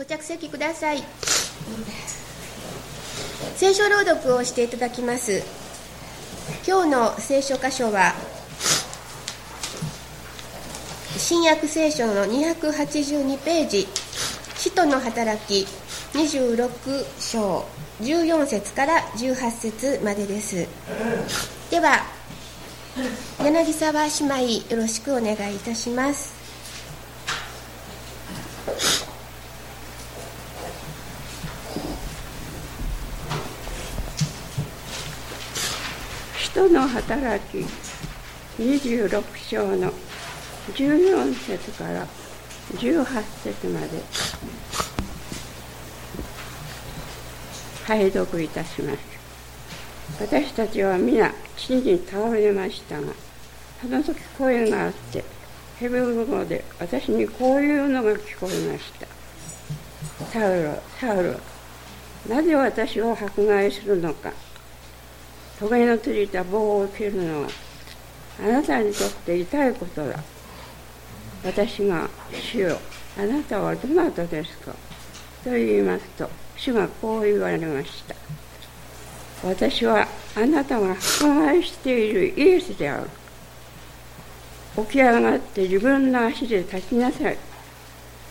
ご着席ください。聖書朗読をしていただきます。今日の聖書箇所は新約聖書の282ページ使徒の働き26章14節から18節までです。では柳沢姉妹よろしくお願いいたします。人の働き26章の14節から18節まで拝読いたします。私たちは皆地に倒れましたがその時声があってヘブル語で私にこういうのが聞こえました。サウロサウロなぜ私を迫害するのか。棘のついた棒を切るのはあなたにとって痛いことだ。私が主よ。あなたはどなたですか？と言いますと主がこう言われました。私はあなたが迫害しているイエスである。起き上がって自分の足で立ちなさい。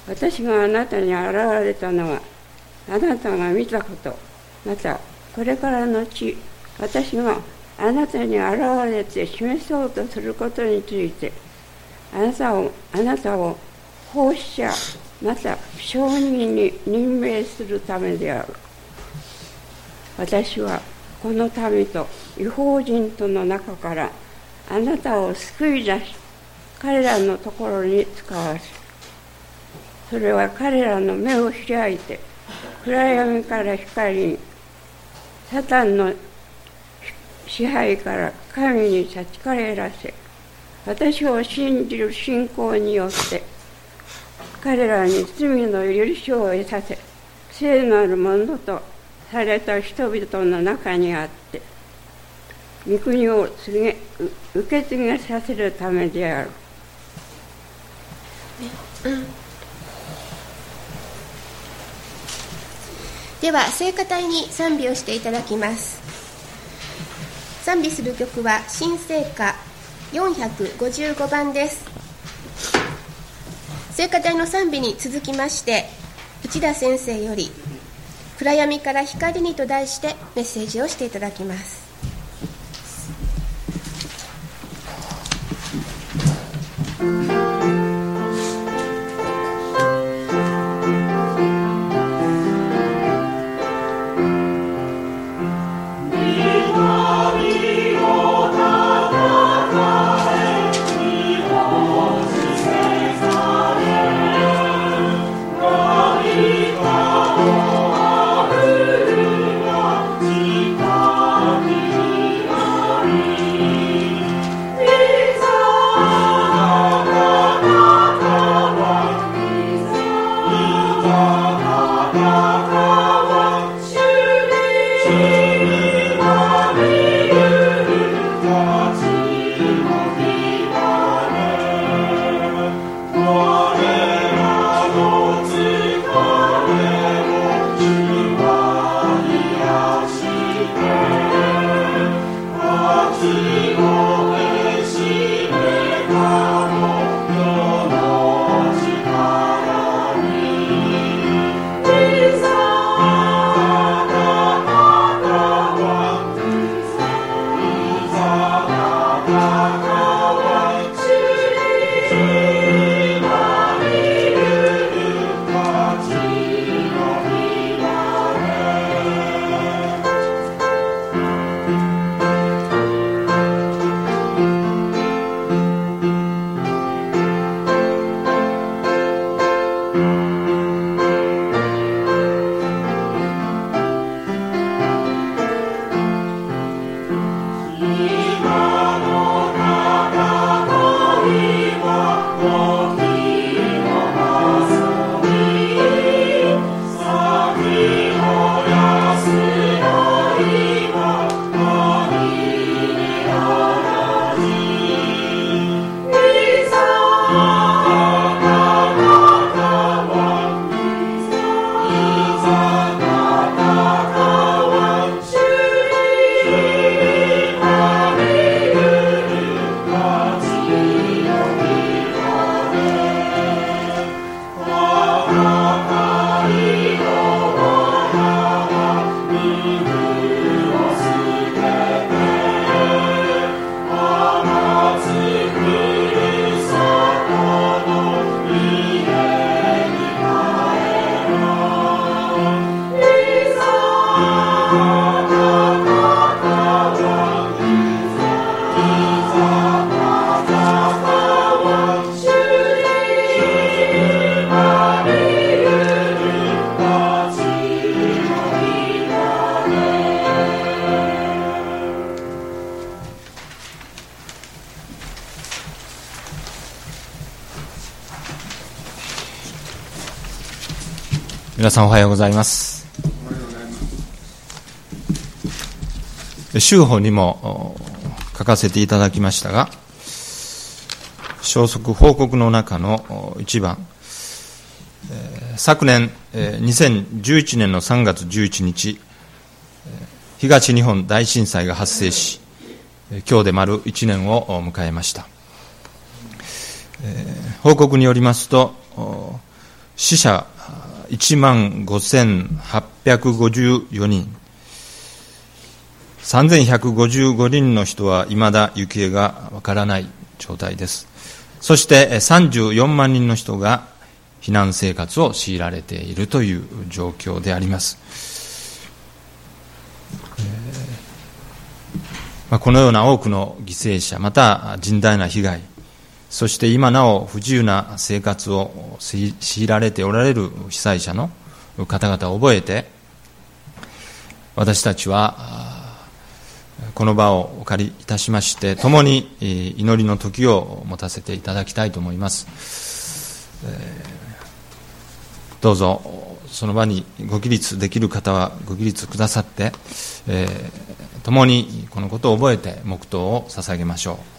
私があなたに現れたのはあなたが見たこと。またこれからのち私があなたに現れて示そうとすることについてあなたをあなたを奉仕者また証人に任命するためである。私はこの民と違法人との中からあなたを救い出し彼らのところに使わすそれは彼らの目を開いて暗闇から光にサタンの支配から神に立ち返らせ私を信じる信仰によって彼らに罪の許しを得させ聖なるものとされた人々の中にあって御国を告げ受け継げさせるためである。では聖歌隊に賛美をしていただきます賛美する曲は新聖歌455番です。聖歌隊の賛美に続きまして内田先生より「暗闇から光に」と題してメッセージをしていただきます。皆さんおはようございます。週報にも書かせていただきましたが消息報告の中の一番。昨年2011年の3月11日東日本大震災が発生し今日で丸1年を迎えました。報告によりますと死者1万5854人。3155人の人はいまだ行方がわからない状態です。そして34万人の人が避難生活を強いられているという状況であります、まあ、このような多くの犠牲者また甚大な被害そして今なお不自由な生活を強いられておられる被災者の方々を覚えて私たちはこの場をお借りいたしまして共に祈りの時を持たせていただきたいと思います、どうぞその場にご起立できる方はご起立くださって、えー、共にこのことを覚えて黙祷を捧げましょう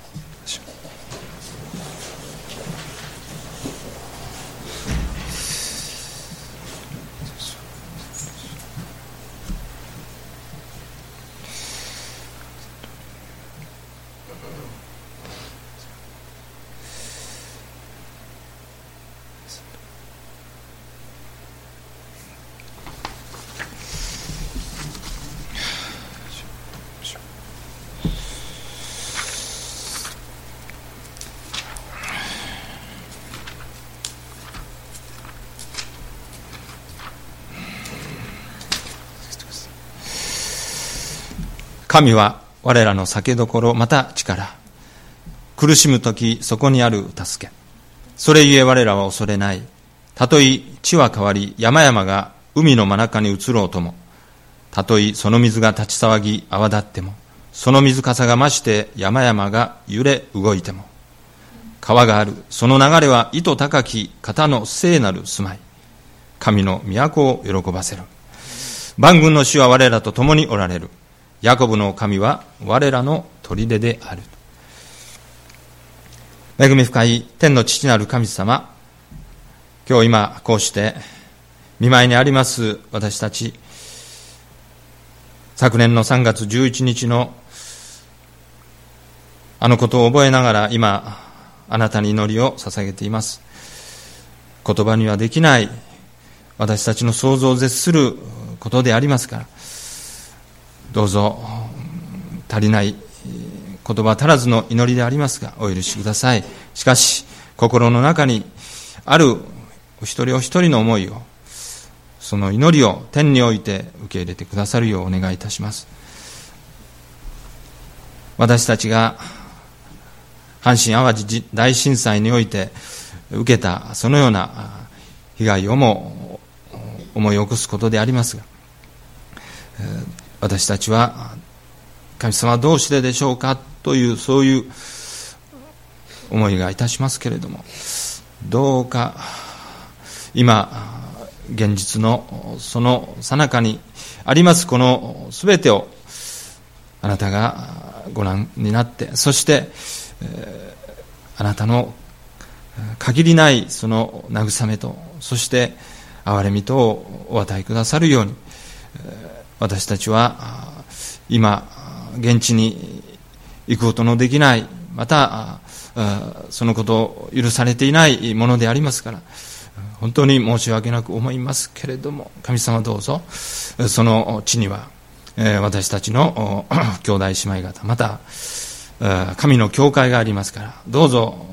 神は我らの酒どころまた力。苦しむ時そこにある助け。それゆえ我らは恐れない。たとえ地は変わり山々が海の真中に移ろうとも。たとえその水が立ち騒ぎ泡立っても。その水かさが増して山々が揺れ動いても。川がある。その流れは糸高き方の聖なる住まい。神の都を喜ばせる。万軍の主は我らと共におられる。ヤコブの神は我らの砦である。恵み深い天の父なる神様、今日今こうして見舞いにあります私たち、昨年の3月11日のあのことを覚えながら今、あなたに祈りを捧げています。言葉にはできない私たちの想像を絶することでありますから、どうぞ。足りない言葉足らずの祈りでありますがお許しください。しかし心の中にあるお一人お一人の思いをその祈りを天において受け入れてくださるようお願いいたします。私たちが阪神・淡路大震災において受けたそのような被害をも思い起こすことでありますが私たちは神様どうしてでしょうかというそういう思いがいたしますけれどもどうか今現実のその最中にありますこの全てをあなたがご覧になってそして、え、あなたの限りないその慰めとそして憐れみとをお与えくださるように、私たちは今現地に行くことのできないまたそのことを許されていないものでありますから本当に申し訳なく思いますけれども神様どうぞその地には私たちの 兄弟姉妹方また神の教会がありますからどうぞ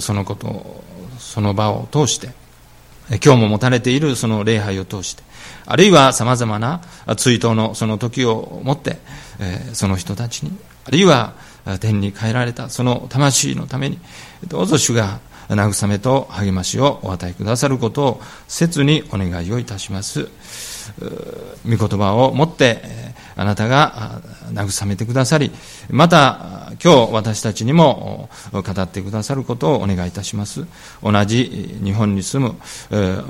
そのことをその場を通して今日も持たれているその礼拝を通してあるいはさまざまな追悼のその時をもって、えその人たちに、あるいは天に帰られたその魂のために、どうぞ主が慰めと励ましをお与えくださることを切にお願いをいたします。御言葉をもってあなたが慰めてくださり、また今日私たちにも語ってくださることをお願いいたします。同じ日本に住む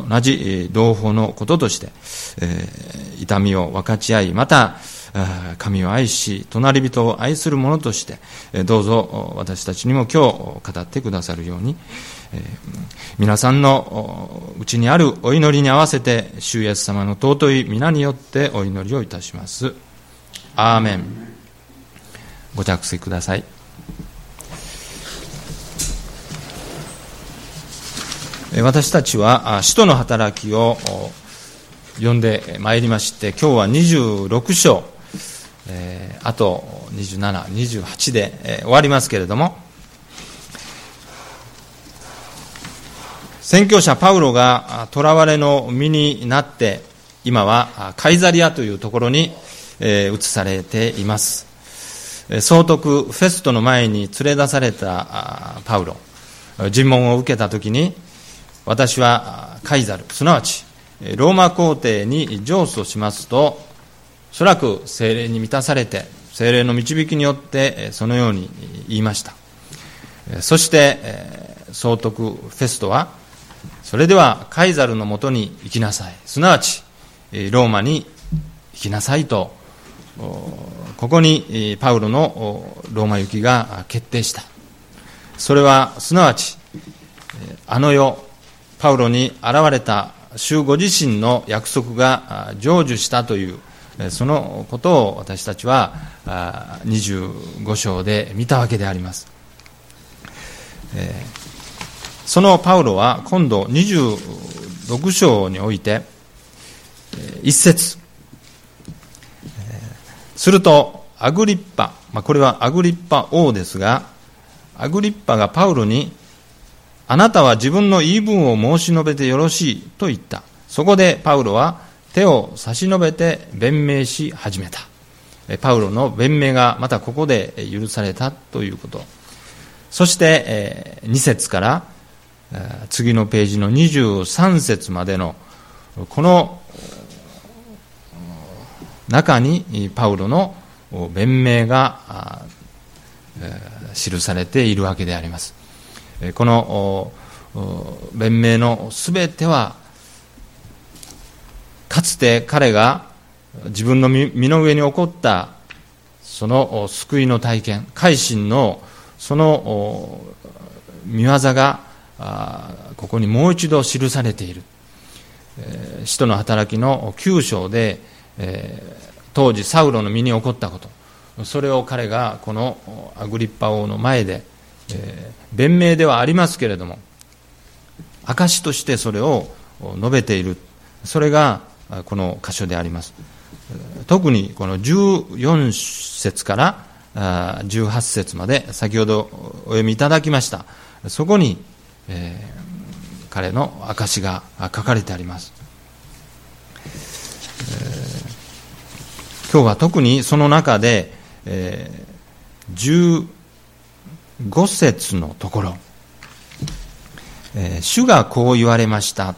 同じ同胞のこととして、痛みを分かち合い、また神を愛し、隣人を愛する者として、どうぞ私たちにも今日語ってくださるように、皆さんのうちにあるお祈りに合わせて、主イエス様の尊い皆によってお祈りをいたします。アーメン。ご着席ください。私たちは使徒の働きを読んでまいりまして、今日は26章、あと27、28で、えー、終わりますけれども、宣教者パウロが囚われの身になって、今はカイザリアというところに、えー、移されています。総督フェストの前に連れ出されたパウロ、尋問を受けたときに、私はカイザル、すなわちローマ皇帝に上訴しますと、おそらく精霊に満たされて、精霊の導きによってそのように言いました。そして、総督フェストは、それではカイザルのもとに行きなさい。すなわち、ローマに行きなさいと、ここにパウロのローマ行きが決定した。それは、すなわち、あの世、パウロに現れた主ご自身の約束が成就したというそのことを私たちは25章で見たわけであります。そのパウロは今度26章において一節するとアグリッパ、まあ、これはアグリッパ王ですがアグリッパがパウロにあなたは自分の言い分を申し述べてよろしいと言ったそこでパウロは手を差し伸べて弁明し始めた。パウロの弁明がまたここで許されたということ。そして、2節から次のページの23節までのこの中にパウロの弁明が記されているわけであります。この弁明のすべてはかつて彼が自分の身の上に起こったその救いの体験、改心のその見業がここにもう一度記されている。使徒の働きの9章で、当時サウロの身に起こったこと、それを彼がこのアグリッパ王の前で、弁明ではありますけれども、証としてそれを述べている。それがこの箇所であります。特にこの14節から18節まで先ほどお読みいただきました。そこに、えー、彼の証が書かれてあります。えー、今日は特にその中で、えー、15節のところ、えー、主がこう言われました。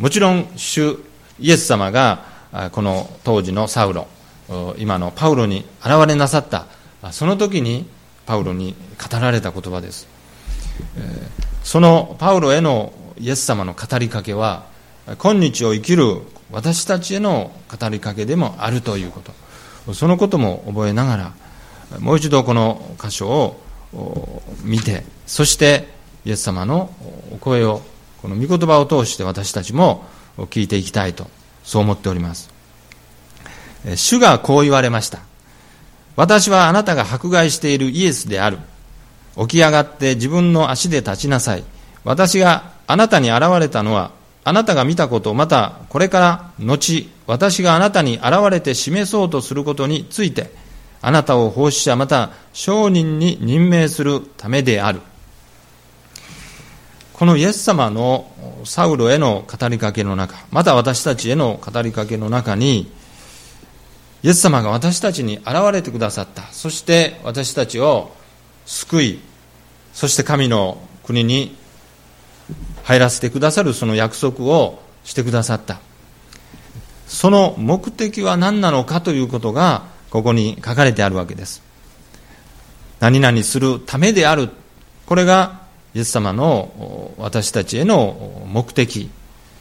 もちろん主イエス様がこの当時のサウロ今のパウロに現れなさったその時にパウロに語られた言葉ですそのパウロへのイエス様の語りかけは今日を生きる私たちへの語りかけでもあるということそのことも覚えながらもう一度この箇所を見てそしてイエス様のお声をこの御言葉を通して私たちも聞いていきたいと、そう思っております。主がこう言われました。私はあなたが迫害しているイエスである。起き上がって自分の足で立ちなさい。私があなたに現れたのは、あなたが見たこと、またこれから後、私があなたに現れて示そうとすることについて、あなたを奉仕者また商人に任命するためである。このイエス様のサウロへの語りかけの中、また私たちへの語りかけの中に、イエス様が私たちに現れてくださった。そして私たちを救い、そして神の国に入らせてくださるその約束をしてくださった。その目的は何なのかということがここに書かれてあるわけです。何々するためである。これがイエス様の私たちへの目的。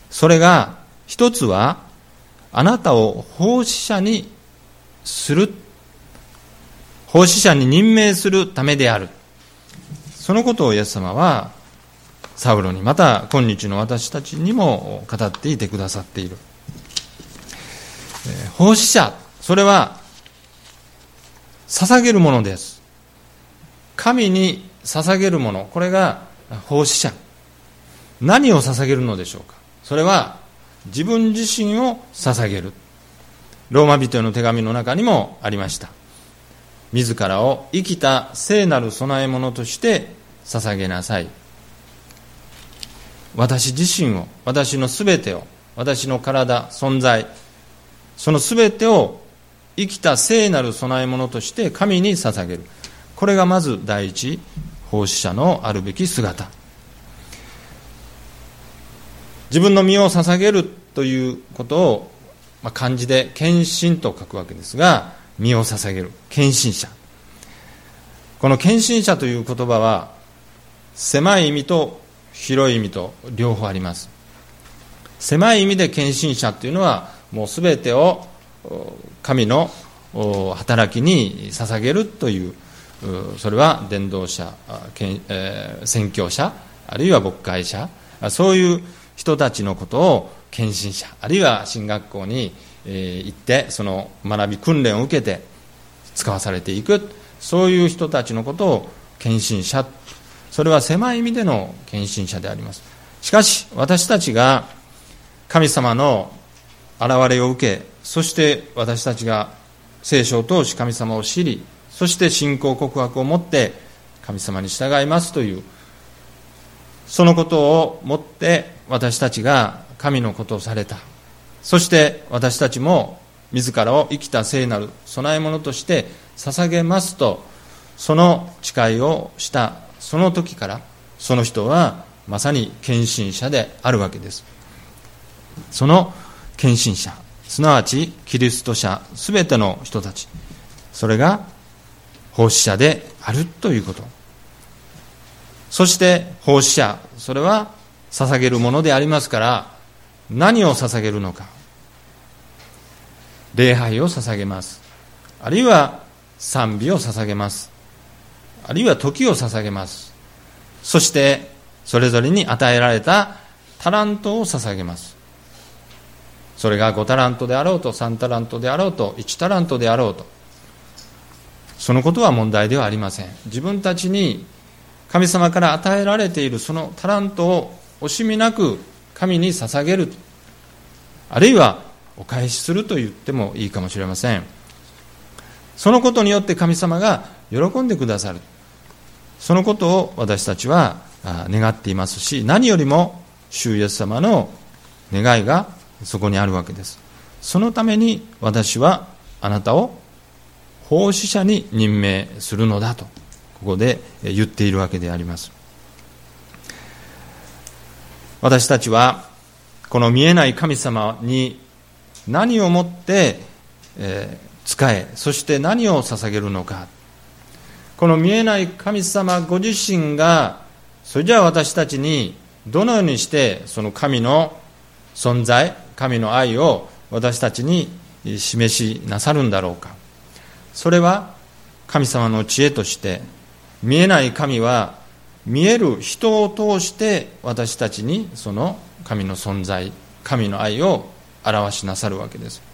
それが一つはあなたを奉仕者にする。奉仕者に任命するためである。そのことをイエス様はサウロにまた今日の私たちにも語っていてくださっている。奉仕者。それは捧げるものです。神に捧げるもの。これが奉仕者。何を捧げるのでしょうか。それは自分自身を捧げる。ローマ人への手紙の中にもありました。自らを生きた聖なる供え物として捧げなさい。私自身を私のすべてを私の体存在そのすべてを生きた聖なる供え物として神に捧げる。これがまず第一奉仕者のあるべき姿。自分の身を捧げるということを、まあ、漢字で献身と書くわけですが身を捧げる。献身者。この献身者という言葉は狭い意味と広い意味と両方あります。狭い意味で献身者というのはもう全てを神の働きに捧げるというそれは伝道者宣教者あるいは牧会者そういう人たちのことを献身者あるいは進学校に行ってその学び訓練を受けて使わされていくそういう人たちのことを献身者それは狭い意味での献身者であります。しかし私たちが神様の現れを受けそして私たちが聖書を通し神様を知りそして信仰告白を持って神様に従いますというそのことをもって私たちが神のことをされた。そして私たちも自らを生きた聖なる供え物として捧げますとその誓いをした。その時からその人はまさに献身者であるわけです。その献身者すなわちキリスト者すべての人たちそれが奉仕者であるということ。そして奉仕者それは捧げるものでありますから何を捧げるのか。礼拝を捧げます。あるいは賛美を捧げます。あるいは時を捧げます。そしてそれぞれに与えられたタラントを捧げます。それが5タラントであろうと3タラントであろうと1タラントであろうと。そのことは問題ではありません。自分たちに神様から与えられているそのタラントを惜しみなく神に捧げる。あるいはお返しすると言ってもいいかもしれません。そのことによって神様が喜んでくださる。そのことを私たちは願っていますし何よりも主イエス様の願いがそこにあるわけです。そのために私はあなたを奉仕者に任命するのだとここで言っているわけであります。私たちはこの見えない神様に何をもって、え、仕えそして何を捧げるのかこの見えない神様ご自身がそれじゃあ私たちにどのようにしてその神の存在神の愛を私たちに示しなさるんだろうか。それは神様の知恵として見えない神は見える人を通して私たちにその神の存在神の愛を表しなさるわけです。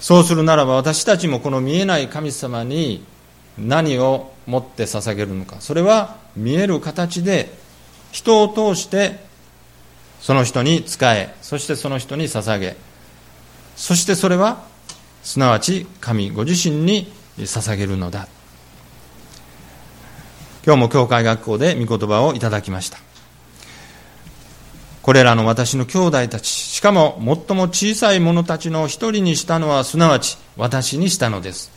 そうするならば私たちもこの見えない神様に何をもって捧げるのか。それは見える形で人を通してその人に仕えそしてその人に捧げ。そしてそれはすなわち神ご自身に捧げるのだ。今日も教会学校で御言葉をいただきました。これらの私の兄弟たちしかも最も小さい者たちの一人にしたのはすなわち私にしたのです。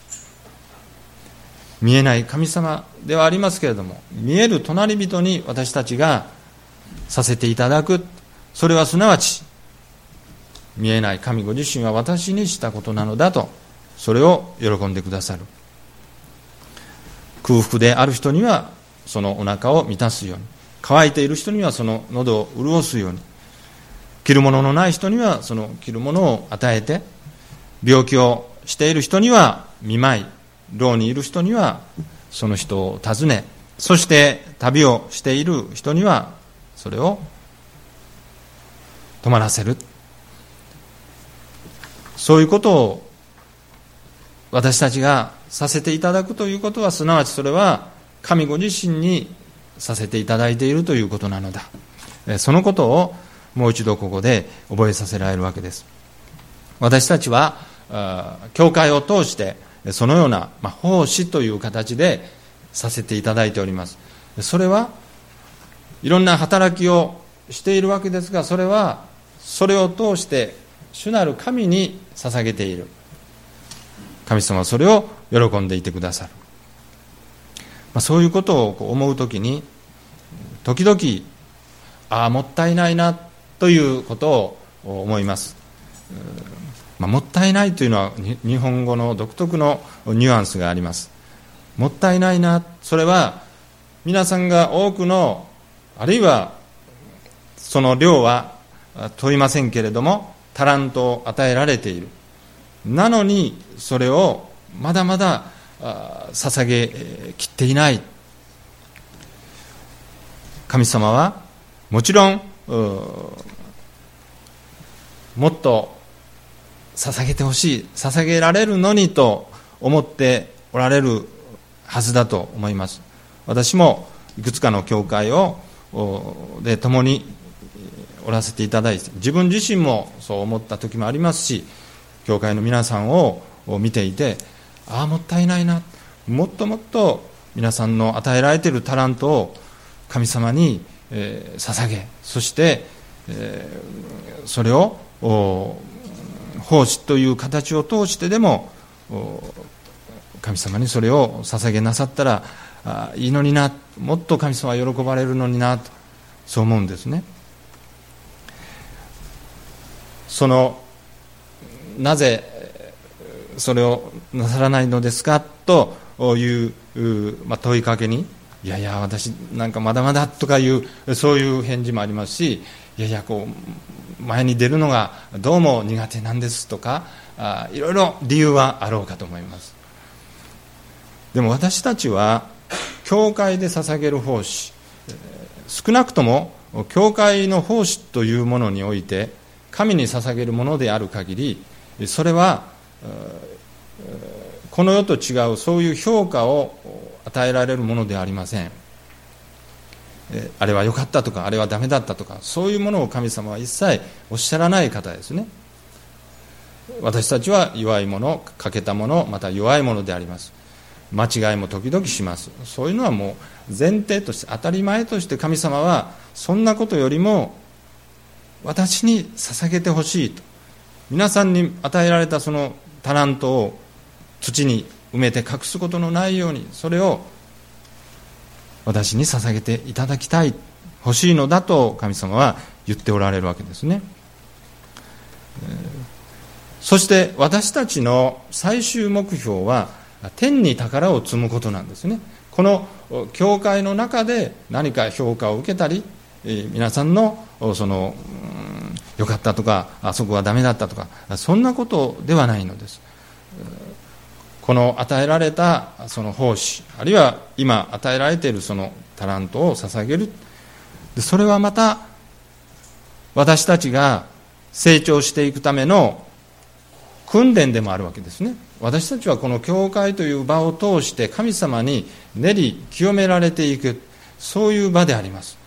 見えない神様ではありますけれども見える隣人に私たちがさせていただく。それはすなわち見えない神ご自身は私にしたことなのだとそれを喜んでくださる。空腹である人にはそのお腹を満たすように。乾いている人にはその喉を潤すように着るもののない人にはその着るものを与えて病気をしている人には見舞い牢にいる人にはその人を訪ねそして旅をしている人にはそれを泊まらせる。そういうことを私たちがさせていただくということはすなわちそれは神ご自身にさせていただいているということなのだ。そのことをもう一度ここで覚えさせられるわけです。私たちは教会を通してそのような、ま、奉仕という形でさせていただいております。それはいろんな働きをしているわけですがそれはそれを通して主なる神に捧げている。神様はそれを喜んでいてくださる、あ、そういうことを思う時に時々ああもったいないなということを思います、まあ、もったいないというのは日本語の独特のニュアンスがあります。もったいないなそれは皆さんが多くのあるいはその量は問いませんけれどもタラントを与えられている。なのにそれをまだまだ捧げきっていない。神様はもちろんもっと捧げてほしい捧げられるのにと思っておられるはずだと思います。私もいくつかの教会をで共におらせていただいて自分自身もそう思った時もありますし教会の皆さんを見ていてああもったいないな。もっともっと皆さんの与えられているタラントを神様に、えー、捧げそして、えー、それを奉仕という形を通してでも神様にそれを捧げなさったらあいいのになもっと神様は喜ばれるのになとそう思うんですね。そのなぜそれをなさらないのですか？という、ま、問いかけにいやいや私なんかまだまだとかいうそういう返事もありますしいやいやこう前に出るのがどうも苦手なんですとかあいろいろ理由はあろうかと思います。でも私たちは教会で捧げる奉仕少なくとも教会の奉仕というものにおいて神に捧げるものである限りそれはこの世と違うそういう評価を与えられるものではありません。あれは良かったとかあれはダメだったとかそういうものを神様は一切おっしゃらない方ですね。私たちは弱いもの欠けたものまた弱いものであります。間違いも時々します。そういうのはもう前提として当たり前として神様はそんなことよりも私に捧げてほしいと。皆さんに与えられたそのタラントを土に埋めて隠すことのないようにそれを私に捧げていただきたい欲しいのだと神様は言っておられるわけですね。そして私たちの最終目標は天に宝を積むことなんですね。この教会の中で何か評価を受けたり皆さんのその良かったとかあそこはダメだったとかそんなことではないのです。この与えられたその奉仕あるいは今与えられているそのタラントを捧げる。でそれはまた私たちが成長していくための訓練でもあるわけですね。私たちはこの教会という場を通して神様に練り清められていく。そういう場であります。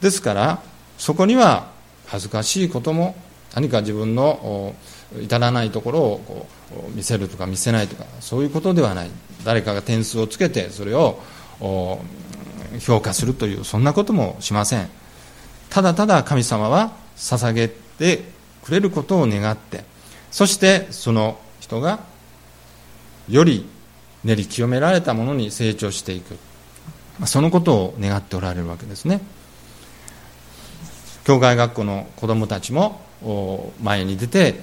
ですからそこには恥ずかしいことも何か自分の至らないところをこう見せるとか見せないとかそういうことではない。誰かが点数をつけてそれを評価するというそんなこともしません。ただただ神様は捧げてくれることを願ってそしてその人がより練り清められたものに成長していく。そのことを願っておられるわけですね。教会学校の子どもたちも前に出て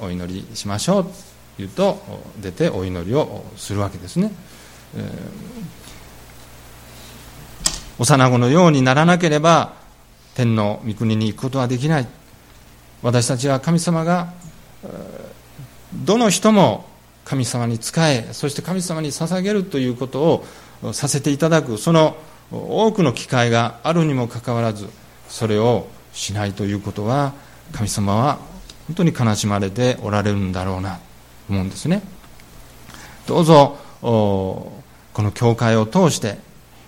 お祈りしましょう。と言うと出てお祈りをするわけですね、幼子のようにならなければ天の御国に行くことはできない。私たちは神様がどの人も神様に仕えそして神様に捧げるということをさせていただくその多くの機会があるにもかかわらずそれをしないということは神様は本当に悲しまれておられるんだろうなと思うんですね。どうぞこの教会を通して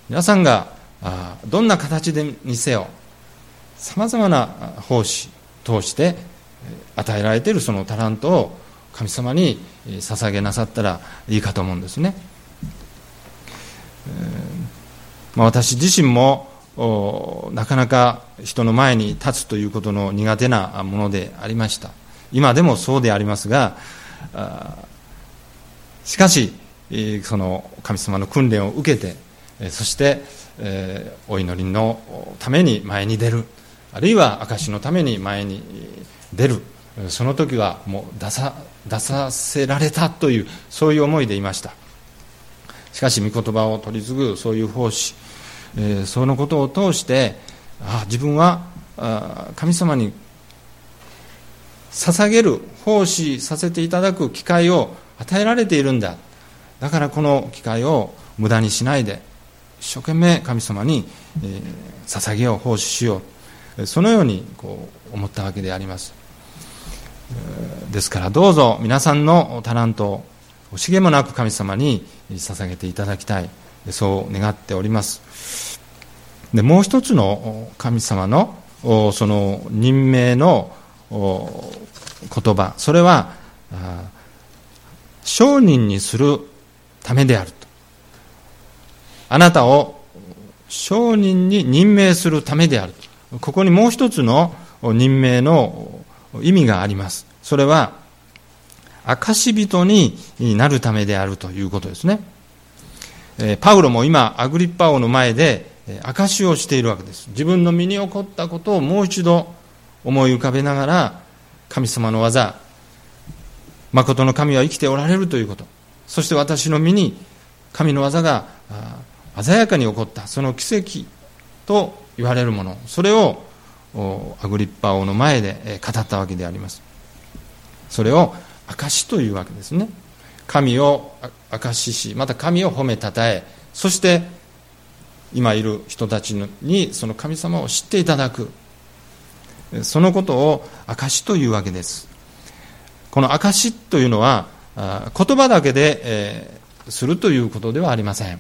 皆さんがどんな形でにせよさまざまな奉仕通して与えられているそのタラントを神様に捧げなさったらいいかと思うんですね、まあ、私自身もなかなか人の前に立つということの苦手なものでありました。今でもそうでありますがしかしその神様の訓練を受けてそしてお祈りのために前に出るあるいは証のために前に出るその時はもう出さ出させられたというそういう思いでいました。しかし御言葉を取り継ぐそういう奉仕、えー、そのことを通してあ自分はあ神様に捧げる奉仕させていただく機会を与えられているんだ。だからこの機会を無駄にしないで一生懸命神様に、えー、捧げよう奉仕しよう。そのようにこう思ったわけであります。ですからどうぞ皆さんのタラントを惜しげもなく神様に捧げていただきたい。そう願っております。でもう一つの神様のその任命の言葉。それは商人にするためであると。あなたを商人に任命するためであるここにもう一つの任命の意味があります。それは証人になるためであるということですね。パウロも今アグリッパ王の前で証しをしているわけです。自分の身に起こったことをもう一度思い浮かべながら神様の技誠の神は生きておられるということ。そして私の身に神の技が鮮やかに起こった。その奇跡と言われるもの。それをアグリッパ王の前で語ったわけであります。それを証というわけですね。神を証ししまた神を褒めたたえそして今いる人たちにその神様を知っていただく。そのことを証というわけです。この証というのは言葉だけで、するということではありません。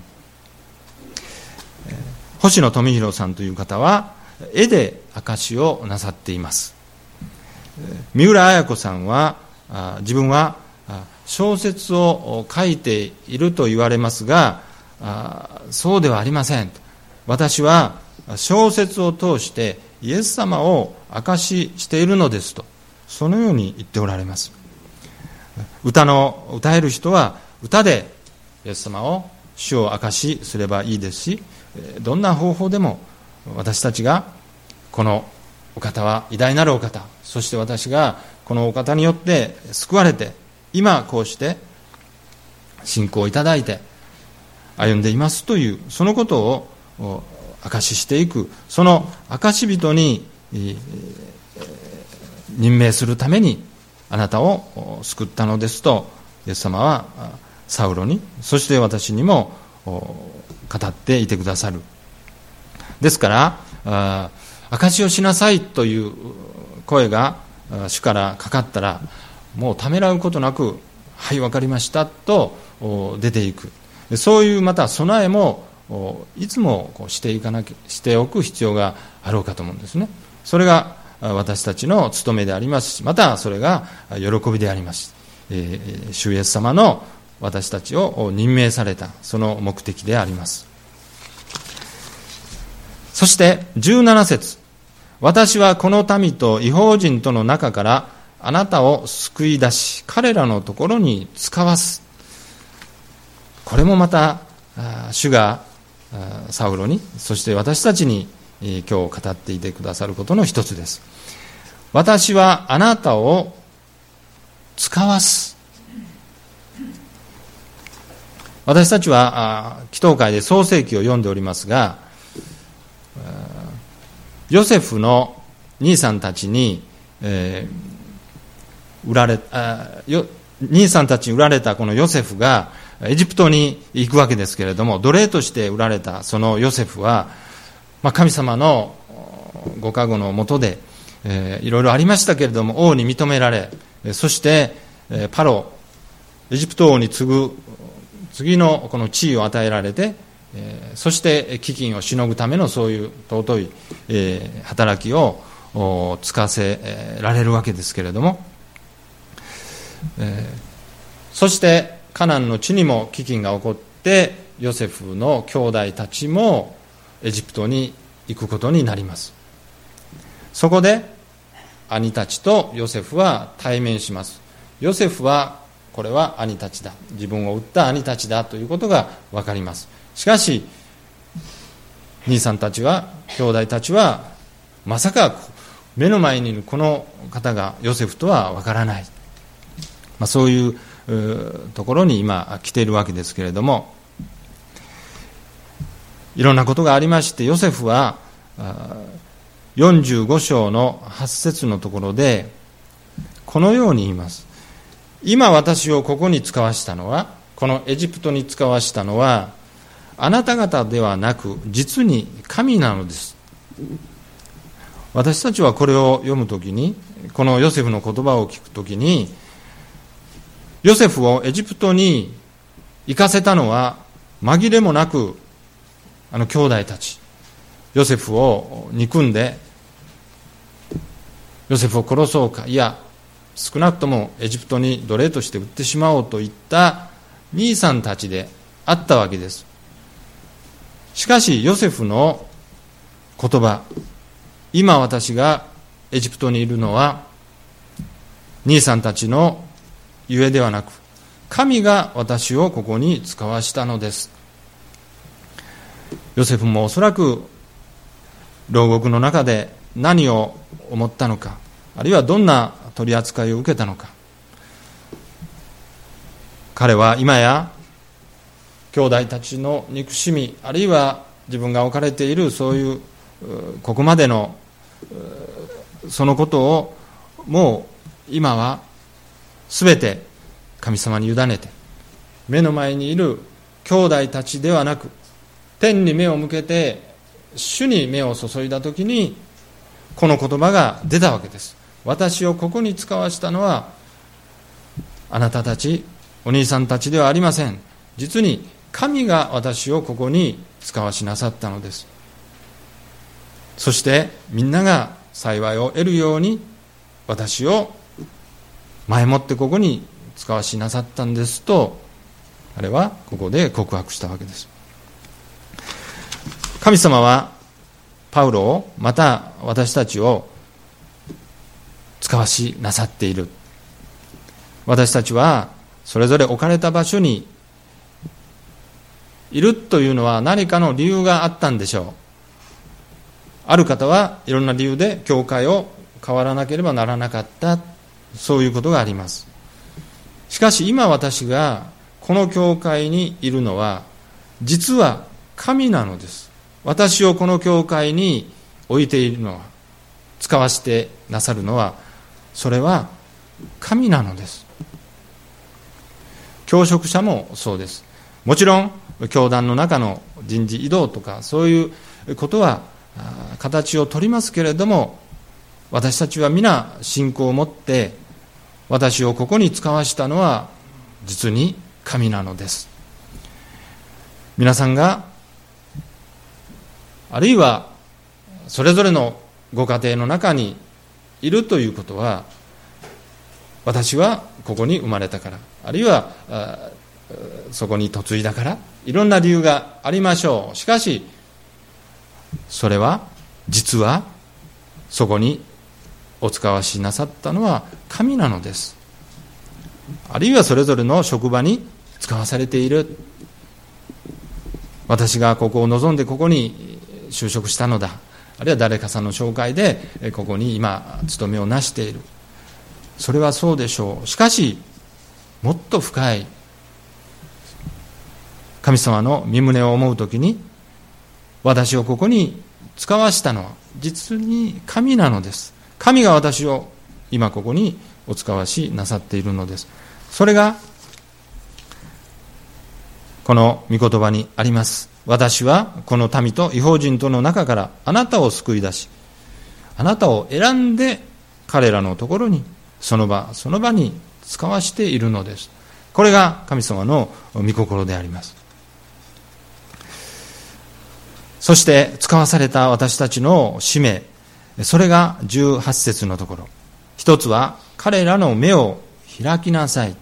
星野富弘さんという方は絵で証をなさっています。三浦綾子さんは自分は小説を書いていると言われますがそうではありません。私は小説を通してイエス様を証ししているのですとそのように言っておられます。歌の歌える人は歌でイエス様を主を証しすればいいですしどんな方法でも私たちがこのお方は偉大なるお方そして私がこのお方によって救われて今こうして信仰をいただいて歩んでいますというそのことを証ししていくその証人に任命するためにあなたを救ったのですとイエス様はサウロにそして私にも語っていてくださる。ですから証しをしなさいという声が主からかかったらもうためらうことなくはい分かりましたと出ていく。そういうまた備えもいつもしていかなきしておく必要があろうかと思うんですね。それが私たちの務めでありますしまたそれが喜びであります、えー、主イエス様の私たちを任命されたその目的であります。そして17節。私はこの民と違法人との中からあなたを救い出し彼らのところに使わす。これもまた主がサウロにそして私たちに今日語っていてくださることの一つです。私はあなたを使わす。私たちは祈祷会で創世記を読んでおりますがヨセフの兄さんたちに、えー、売られあよ兄さんたちに売られたこのヨセフがエジプトに行くわけですけれども奴隷として売られたそのヨセフは、まあ、神様のご加護のもとで、えー、いろいろありましたけれども王に認められそして、えー、パロエジプト王に次ぐ次のこの地位を与えられて、えー、そして飢饉をしのぐためのそういう尊い、えー、働きをつかせられるわけですけれども、えー、そしてカナンの地にも飢饉が起こってヨセフの兄弟たちもエジプトに行くことになります。そこで兄たちとヨセフは対面します。ヨセフはこれは兄たちだ。自分を売った兄たちだということが分かります。しかし兄さんたちは兄弟たちはまさか目の前にいるこの方がヨセフとは分からない、まあ、そういうところに今来ているわけですけれどもいろんなことがありましてヨセフは45章の8節のところでこのように言います。今私をここに使わしたのはこのエジプトに使わしたのはあなた方ではなく実に神なのです。私たちはこれを読むときにこのヨセフの言葉を聞くときにヨセフをエジプトに行かせたのは紛れもなくあの兄弟たち。ヨセフを憎んでヨセフを殺そうか。いや少なくともエジプトに奴隷として売ってしまおうといった兄さんたちであったわけです。しかしヨセフの言葉今私がエジプトにいるのは兄さんたちのゆえではなく神が私をここに使わしたのです。ヨセフもおそらく牢獄の中で何を思ったのかあるいはどんな取り扱いを受けたのか。彼は今や兄弟たちの憎しみあるいは自分が置かれているそういうここまでのそのことをもう今は全て神様に委ねて目の前にいる兄弟たちではなく天に目を向けて主に目を注いだ時にこの言葉が出たわけです。私をここに使わしたのはあなたたちお兄さんたちではありません。実に神が私をここに使わしなさったのです。そしてみんなが幸いを得るように私を前もってここに使わしなさったんですと彼はここで告白したわけです。神様はパウロをまた私たちを使わしなさっている。私たちはそれぞれ置かれた場所にいるというのは何かの理由があったんでしょう。ある方はいろんな理由で教会を変わらなければならなかった。そういうことがあります。しかし今私がこの教会にいるのは実は神なのです。私をこの教会に置いているのは使わせてなさるのはそれは神なのです。教職者もそうです。もちろん教団の中の人事異動とかそういうことは形をとりますけれども私たちは皆信仰を持って私をここに使わしたのは実に神なのです。皆さんがあるいはそれぞれのご家庭の中にいるということは私はここに生まれたからあるいはそこに嫁いだからいろんな理由がありましょう。しかしそれは実はそこにお使わしなさったのは神なのです。あるいはそれぞれの職場に使わされている。私がここを望んでここに就職したのだ。あるいは誰かさんの紹介でここに今勤めをなしている。それはそうでしょう。しかしもっと深い。神様の身旨を思う時に私をここに使わしたのは実に神なのです。神が私を今ここにお使わしなさっているのです。それがこの御言葉にあります。私はこの民と違法人との中からあなたを救い出しあなたを選んで彼らのところにその場その場に使わしているのです。これが神様の御心であります。そして使わされた私たちの使命それが18節のところ。一つは彼らの目を開きなさい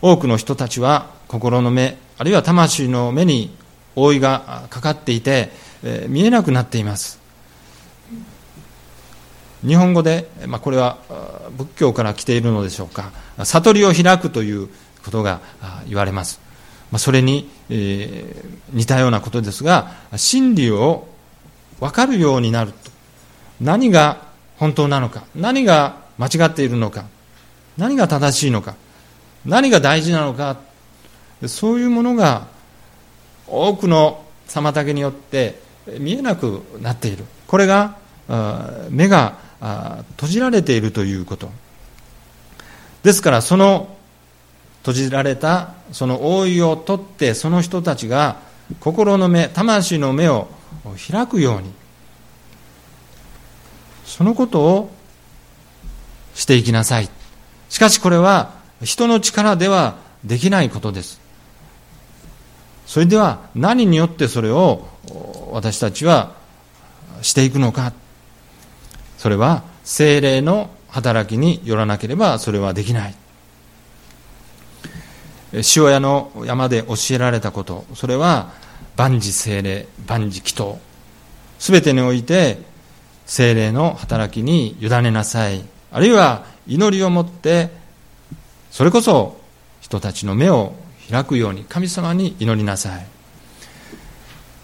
多くの人たちは心の目あるいは魂の目に覆いがかかっていて、見えなくなっています。日本語で、まあ、これは仏教から来ているのでしょうか。悟りを開くということが言われます、まあ、それに、えー、似たようなことですが真理を分かるようになると。何が本当なのか何が間違っているのか何が正しいのか何が大事なのかそういうものが多くの妨げによって見えなくなっている。これが目が閉じられているということ。ですからその閉じられたその覆いを取ってその人たちが心の目魂の目を開くようにそのことをしていきなさい。しかしこれは人の力ではできないことです。それでは何によってそれを私たちはしていくのか。それは精霊の働きによらなければそれはできない。塩屋の山で教えられたこと。それは万事精霊万事祈祷。すべてにおいて精霊の働きに委ねなさい。あるいは祈りを持ってそれこそ人たちの目を開くように神様に祈りなさい。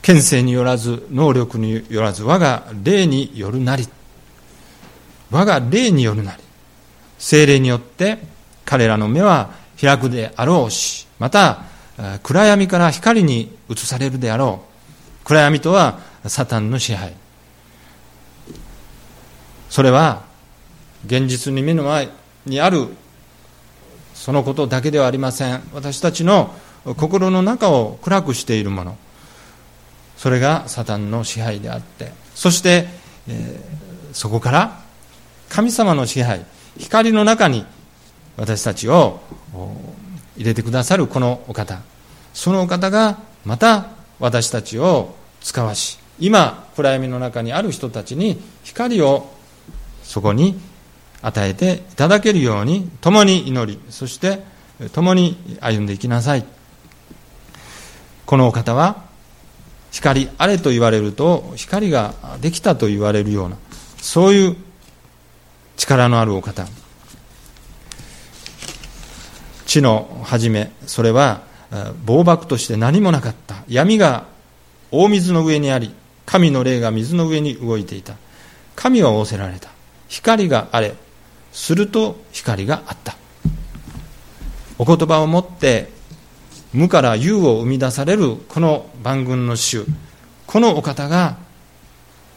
権勢によらず能力によらず我が霊によるなり。我が霊によるなり。精霊によって彼らの目は開くであろうしまた暗闇から光に移されるであろう。暗闇とはサタンの支配。それは現実に目の前にあるそのことだけではありません。私たちの心の中を暗くしているもの。それがサタンの支配であって。そして、えー、そこから神様の支配光の中に私たちを入れてくださるこのお方。そのお方がまた私たちを使わし今暗闇の中にある人たちに光をそこに与えていただけるように共に祈りそして共に歩んでいきなさい。このお方は光あれと言われると光ができたと言われるようなそういう力のあるお方。地の始めそれは暴漠として何もなかった。闇が大水の上にあり神の霊が水の上に動いていた。神は仰せられた。光があれすると光があった。お言葉をもって無から有を生み出されるこの万軍の主。このお方が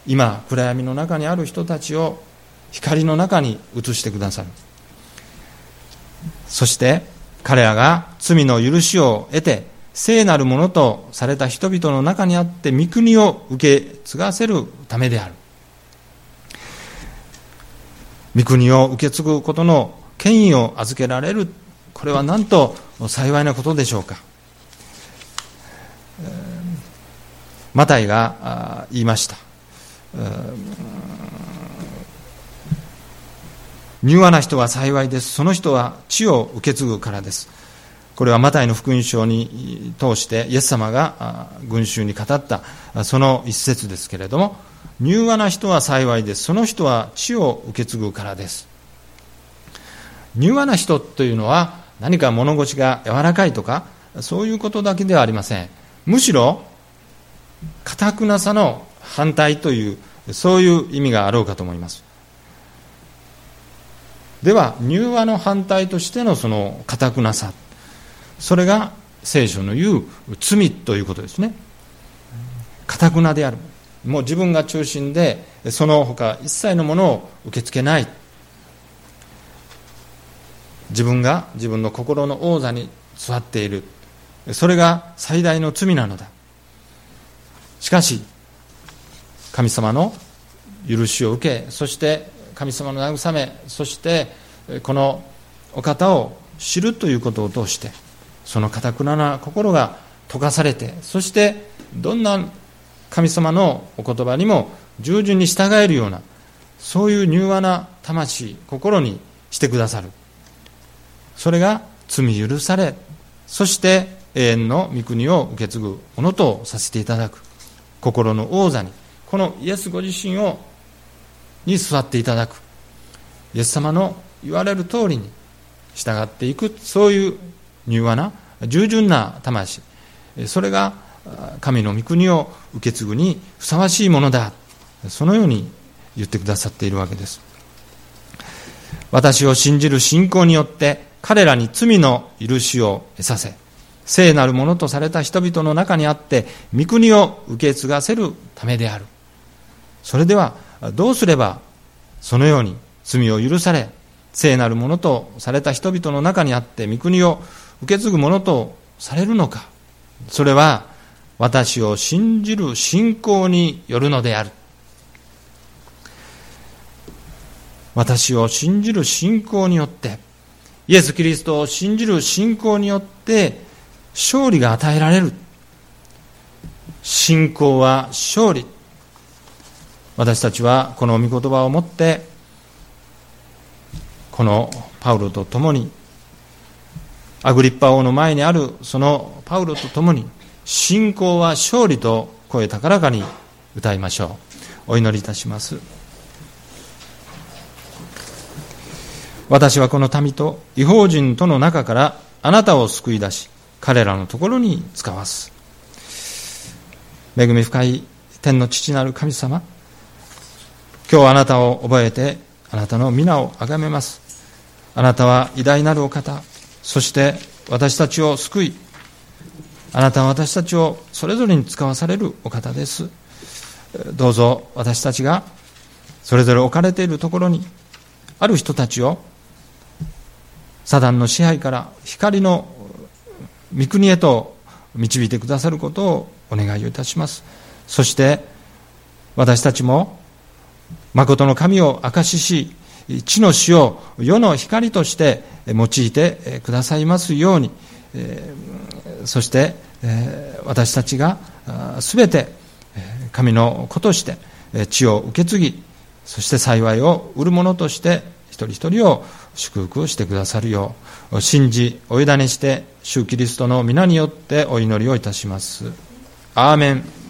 今暗闇の中にある人たちを光の中に移してくださる。そして彼らが罪の許しを得て聖なるものとされた人々の中にあって御国を受け継がせるためである。御国を受け継ぐことの権威を預けられる。これはなんと幸いなことでしょうか。マタイが言いました。柔和な人は幸いです。その人は地を受け継ぐからです。これはマタイの福音書に通してイエス様が群衆に語ったその一節ですけれども柔和な人は幸いですその人は地を受け継ぐからです柔和な人というのは何か物腰が柔らかいとかそういうことだけではありませんむしろ、かたくなさの反対という、そういう意味があろうかと思います。では、柔和の反対としてのそのかたくなさ、それが聖書の言う罪ということですね。かくなである。もう自分が中心で、その他一切のものを受け付けない。自分が自分の心の王座に座っている。それが最大の罪なのだ。しかし、神様の許しを受け、そして神様の慰め、そしてこのお方を知るということを通して、そのかたくなな心が溶かされて、そしてどんな神様のお言葉にも従順に従えるような、そういう柔和な魂、心にしてくださる。それが罪許され、そして永遠の御国を受け継ぐものとさせていただく。心の王座に、このイエスご自身を、に座っていただく。イエス様の言われる通りに従っていく、そういう柔和な、従順な魂。それが神の御国を受け継ぐにふさわしいものだ。そのように言ってくださっているわけです。私を信じる信仰によって彼らに罪の許しを得させ、聖なるものとされた人々の中にあって、御国を受け継がせるためである。それでは、どうすれば、そのように罪を許され、聖なるものとされた人々の中にあって、御国を受け継ぐものとされるのか。それは、私を信じる信仰によるのである。私を信じる信仰によって、イエス・キリストを信じる信仰によって、勝利が与えられる。信仰は勝利。私たちはこの御言葉をもって、このパウロと共に、アグリッパ王の前にあるそのパウロと共に、信仰は勝利と声高らかに歌いましょう。お祈りいたします。私はこの民と違法人との中からあなたを救い出し、彼らのところに使わす。恵み深い天の父なる神様、今日あなたを覚えて、あなたの皆を崇めます。あなたは偉大なるお方、そして私たちを救い、あなたは私たちをそれぞれに使わされるお方です。どうぞ私たちがそれぞれ置かれているところにある人たちをサダンの支配から光の御国へと導いてくださることをお願いをいたしますそして私たちも誠の神を証しし地の死を世の光として用いてくださいますようにそして私たちがすべて神の子として地を受け継ぎそして幸いを売る者として一人一人を祝福してくださるよう信じお委ねして主キリストの皆によってお祈りをいたします。アーメン。